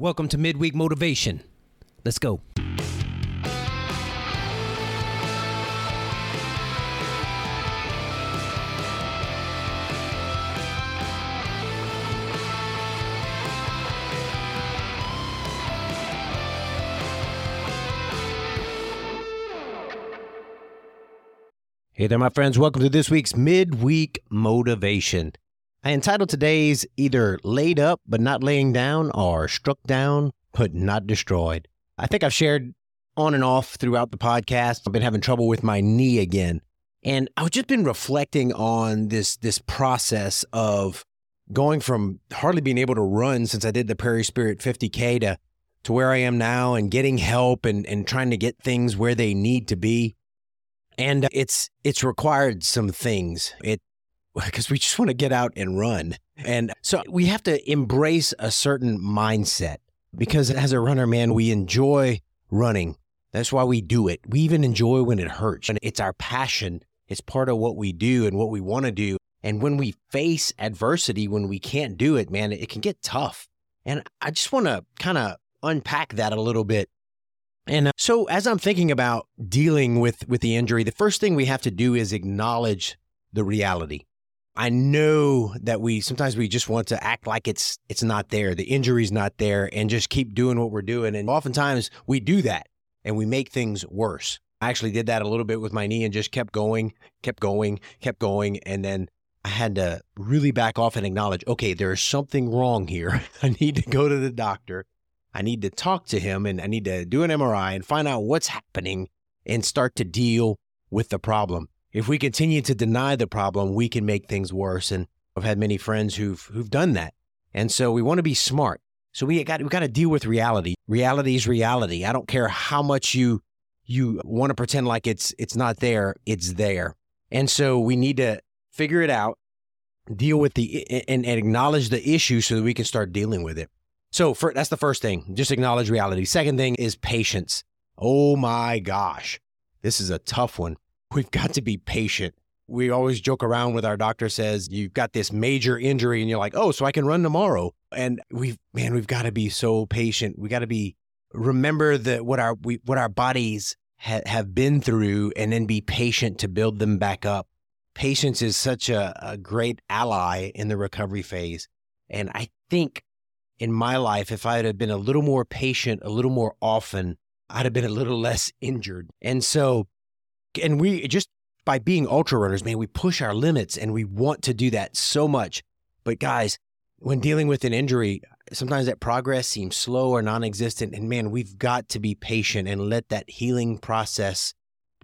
Welcome to Midweek Motivation. Let's go. Hey there, my friends. Welcome to this week's Midweek Motivation. I entitled today's either laid up but not laying down or struck down but not destroyed. I think I've shared on and off throughout the podcast. I've been having trouble with my knee again. And I've just been reflecting on this this process of going from hardly being able to run since I did the Prairie Spirit 50K to to where I am now and getting help and, and trying to get things where they need to be. And it's it's required some things. It because we just want to get out and run. And so we have to embrace a certain mindset because as a runner, man, we enjoy running. That's why we do it. We even enjoy when it hurts. And it's our passion. It's part of what we do and what we want to do. And when we face adversity, when we can't do it, man, it can get tough. And I just want to kind of unpack that a little bit. And uh, so as I'm thinking about dealing with with the injury, the first thing we have to do is acknowledge the reality. I know that we sometimes we just want to act like it's it's not there, the injury's not there, and just keep doing what we're doing. And oftentimes we do that and we make things worse. I actually did that a little bit with my knee and just kept going, kept going, kept going, and then I had to really back off and acknowledge, okay, there is something wrong here. I need to go to the doctor. I need to talk to him and I need to do an MRI and find out what's happening and start to deal with the problem if we continue to deny the problem, we can make things worse. And I've had many friends who've who've done that. And so we want to be smart. So we got we got to deal with reality. Reality is reality. I don't care how much you you want to pretend like it's it's not there, it's there. And so we need to figure it out, deal with the and, and acknowledge the issue so that we can start dealing with it. So for, that's the first thing. Just acknowledge reality. Second thing is patience. Oh my gosh. This is a tough one we've got to be patient. We always joke around with our doctor says you've got this major injury and you're like, "Oh, so I can run tomorrow." And we've man, we've got to be so patient. We got to be remember that what our we, what our bodies ha- have been through and then be patient to build them back up. Patience is such a, a great ally in the recovery phase. And I think in my life, if I had been a little more patient, a little more often, I'd have been a little less injured. And so and we just by being ultra runners, man, we push our limits and we want to do that so much. But guys, when dealing with an injury, sometimes that progress seems slow or non existent. And man, we've got to be patient and let that healing process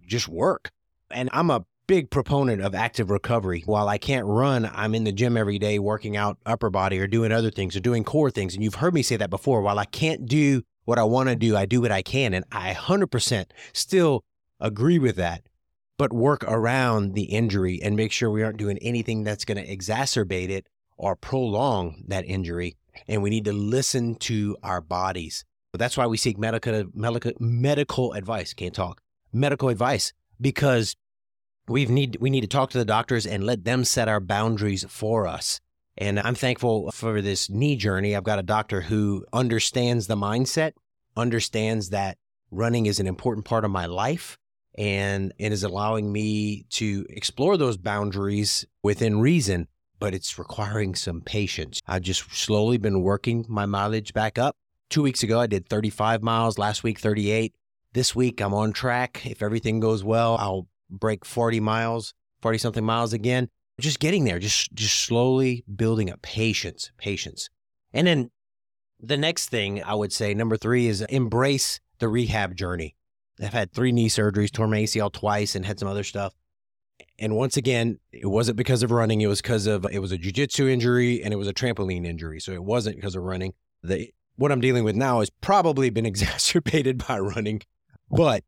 just work. And I'm a big proponent of active recovery. While I can't run, I'm in the gym every day working out upper body or doing other things or doing core things. And you've heard me say that before. While I can't do what I want to do, I do what I can. And I 100% still agree with that, but work around the injury and make sure we aren't doing anything that's going to exacerbate it or prolong that injury. And we need to listen to our bodies. But that's why we seek medical, medical, medical advice. Can't talk. Medical advice because we need we need to talk to the doctors and let them set our boundaries for us. And I'm thankful for this knee journey. I've got a doctor who understands the mindset, understands that running is an important part of my life, and it is allowing me to explore those boundaries within reason, but it's requiring some patience. I've just slowly been working my mileage back up. Two weeks ago, I did 35 miles, last week, 38. This week, I'm on track. If everything goes well, I'll break 40 miles, 40 something miles again. Just getting there, just, just slowly building up patience, patience. And then the next thing I would say, number three, is embrace the rehab journey. I've had three knee surgeries, tore my ACL twice, and had some other stuff. And once again, it wasn't because of running. It was because of it was a jujitsu injury and it was a trampoline injury. So it wasn't because of running. The what I'm dealing with now has probably been exacerbated by running, but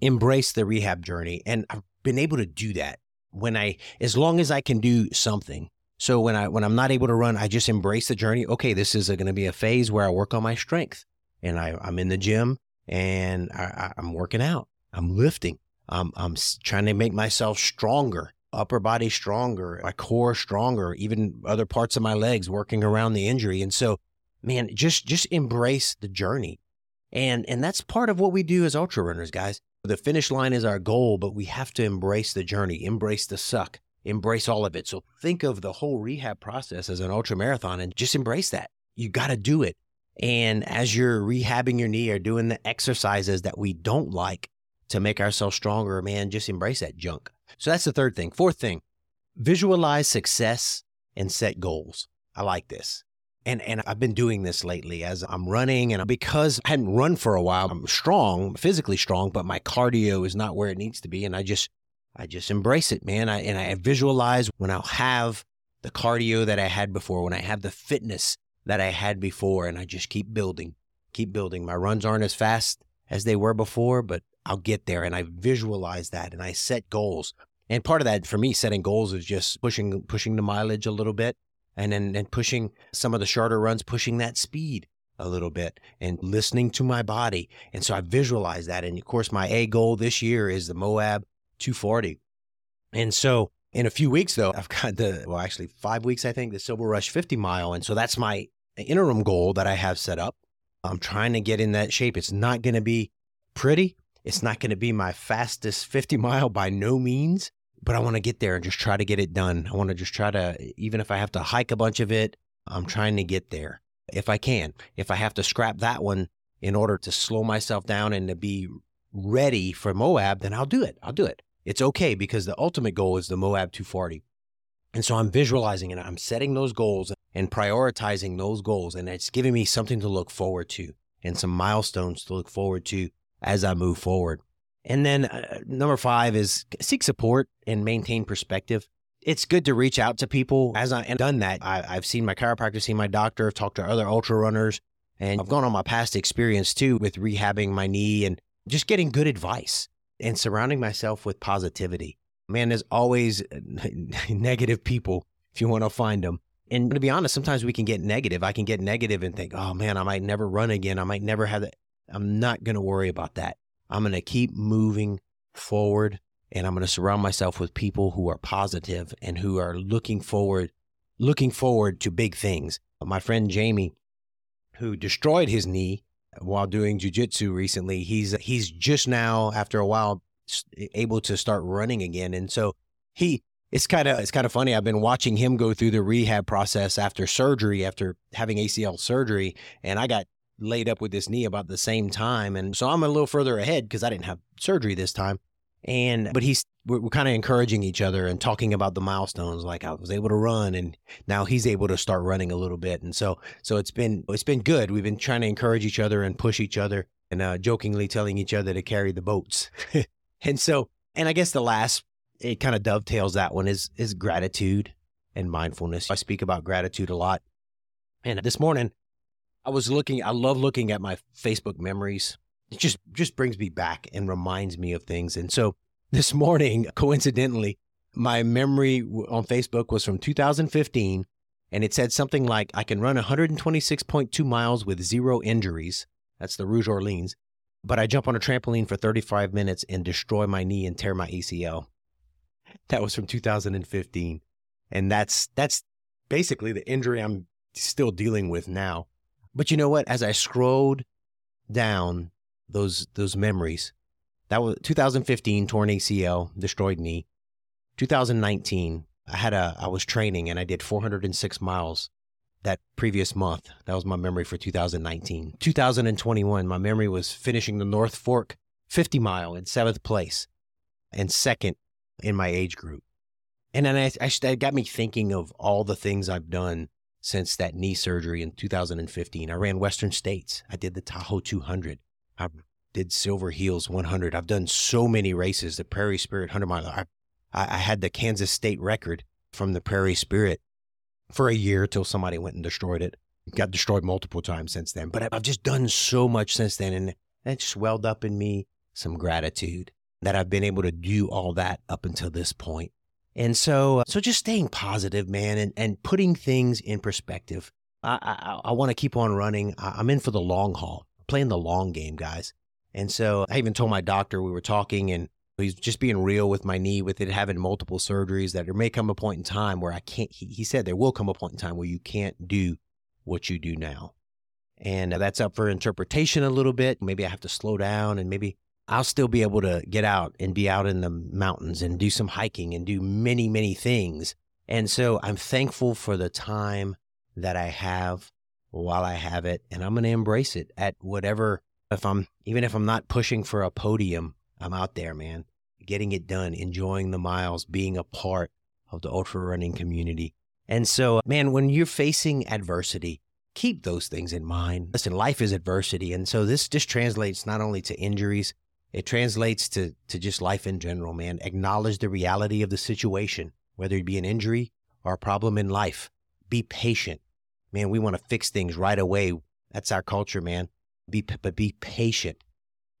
embrace the rehab journey. And I've been able to do that when I, as long as I can do something. So when I when I'm not able to run, I just embrace the journey. Okay, this is going to be a phase where I work on my strength, and I, I'm in the gym and I, am working out. I'm lifting. I'm, I'm trying to make myself stronger, upper body stronger, my core stronger, even other parts of my legs working around the injury. And so man, just just embrace the journey. And and that's part of what we do as ultra runners, guys. The finish line is our goal, but we have to embrace the journey, embrace the suck, embrace all of it. So think of the whole rehab process as an ultra marathon and just embrace that. You got to do it. And as you're rehabbing your knee or doing the exercises that we don't like to make ourselves stronger, man, just embrace that junk. So that's the third thing. Fourth thing, visualize success and set goals. I like this. And and I've been doing this lately as I'm running and because I hadn't run for a while, I'm strong, physically strong, but my cardio is not where it needs to be and I just I just embrace it, man. I and I visualize when I'll have the cardio that I had before, when I have the fitness that I had before and I just keep building, keep building. My runs aren't as fast as they were before, but I'll get there and I visualize that and I set goals. And part of that for me setting goals is just pushing pushing the mileage a little bit and then and pushing some of the shorter runs, pushing that speed a little bit and listening to my body. And so I visualize that. And of course, my A goal this year is the Moab 240. And so in a few weeks, though, I've got the, well, actually five weeks, I think, the Silver Rush 50 mile. And so that's my interim goal that I have set up. I'm trying to get in that shape. It's not going to be pretty. It's not going to be my fastest 50 mile by no means, but I want to get there and just try to get it done. I want to just try to, even if I have to hike a bunch of it, I'm trying to get there if I can. If I have to scrap that one in order to slow myself down and to be ready for Moab, then I'll do it. I'll do it. It's okay because the ultimate goal is the Moab 240. And so I'm visualizing and I'm setting those goals and prioritizing those goals. And it's giving me something to look forward to and some milestones to look forward to as I move forward. And then uh, number five is seek support and maintain perspective. It's good to reach out to people. As I've done that, I, have seen my chiropractor, seen my doctor, I've talked to other ultra runners, and I've gone on my past experience too with rehabbing my knee and just getting good advice and surrounding myself with positivity. Man, there's always negative people if you want to find them. And to be honest, sometimes we can get negative. I can get negative and think, oh man, I might never run again. I might never have that. I'm not going to worry about that. I'm going to keep moving forward and I'm going to surround myself with people who are positive and who are looking forward, looking forward to big things. My friend Jamie, who destroyed his knee while doing jujitsu recently, he's he's just now after a while able to start running again, and so he it's kind of it's kind of funny. I've been watching him go through the rehab process after surgery, after having ACL surgery, and I got laid up with this knee about the same time. And so I'm a little further ahead because I didn't have surgery this time. And, but he's, we're, we're kind of encouraging each other and talking about the milestones. Like I was able to run and now he's able to start running a little bit. And so, so it's been, it's been good. We've been trying to encourage each other and push each other and uh, jokingly telling each other to carry the boats. and so, and I guess the last, it kind of dovetails that one is, is gratitude and mindfulness. I speak about gratitude a lot. And this morning I was looking, I love looking at my Facebook memories. It just, just brings me back and reminds me of things. And so this morning, coincidentally, my memory on Facebook was from 2015 and it said something like, I can run 126.2 miles with zero injuries. That's the Rouge Orleans. But I jump on a trampoline for 35 minutes and destroy my knee and tear my ACL. That was from 2015. And that's, that's basically the injury I'm still dealing with now. But you know what? As I scrolled down those those memories, that was 2015 torn ACL, destroyed knee. 2019, I had a I was training and I did 406 miles that previous month. That was my memory for 2019. 2021, my memory was finishing the North Fork 50 mile in seventh place and second in my age group. And then I, I, that got me thinking of all the things I've done since that knee surgery in 2015. I ran Western States. I did the Tahoe 200. I did Silverheels 100. I've done so many races, the Prairie Spirit 100 mile. I, I had the Kansas State record from the Prairie Spirit for a year till somebody went and destroyed it. it got destroyed multiple times since then. But I've just done so much since then. And it swelled up in me some gratitude that I've been able to do all that up until this point. And so, uh, so just staying positive, man, and, and putting things in perspective. I, I, I want to keep on running. I'm in for the long haul, playing the long game, guys. And so I even told my doctor, we were talking and he's just being real with my knee, with it having multiple surgeries, that there may come a point in time where I can't, he, he said there will come a point in time where you can't do what you do now. And that's up for interpretation a little bit. Maybe I have to slow down and maybe I'll still be able to get out and be out in the mountains and do some hiking and do many, many things. And so I'm thankful for the time that I have while I have it. And I'm going to embrace it at whatever, if I'm, even if I'm not pushing for a podium, I'm out there, man, getting it done, enjoying the miles, being a part of the ultra running community. And so, man, when you're facing adversity, keep those things in mind. Listen, life is adversity. And so this just translates not only to injuries, it translates to, to just life in general, man. Acknowledge the reality of the situation, whether it be an injury or a problem in life. Be patient. Man, we want to fix things right away. That's our culture, man. Be, but be patient.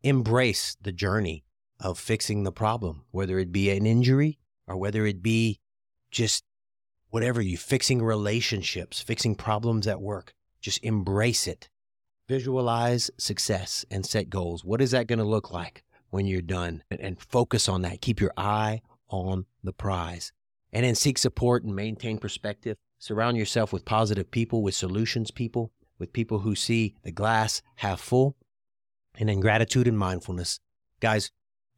Embrace the journey of fixing the problem, whether it be an injury or whether it be just whatever you fixing relationships, fixing problems at work. Just embrace it. Visualize success and set goals. What is that going to look like when you're done? And focus on that. Keep your eye on the prize. And then seek support and maintain perspective. Surround yourself with positive people, with solutions people, with people who see the glass half full. And then gratitude and mindfulness. Guys,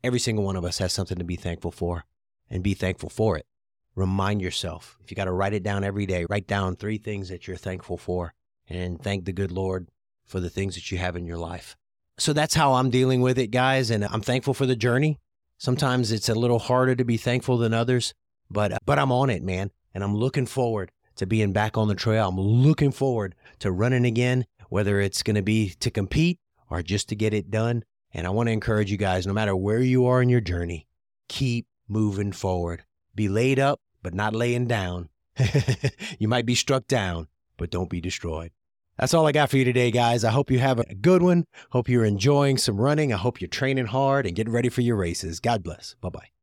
every single one of us has something to be thankful for and be thankful for it. Remind yourself. If you got to write it down every day, write down three things that you're thankful for and thank the good Lord for the things that you have in your life. So that's how I'm dealing with it, guys. And I'm thankful for the journey. Sometimes it's a little harder to be thankful than others, but, uh, but I'm on it, man. And I'm looking forward to being back on the trail. I'm looking forward to running again, whether it's going to be to compete or just to get it done. And I want to encourage you guys, no matter where you are in your journey, keep moving forward. Be laid up, but not laying down. you might be struck down, but don't be destroyed. That's all I got for you today, guys. I hope you have a good one. Hope you're enjoying some running. I hope you're training hard and getting ready for your races. God bless. Bye bye.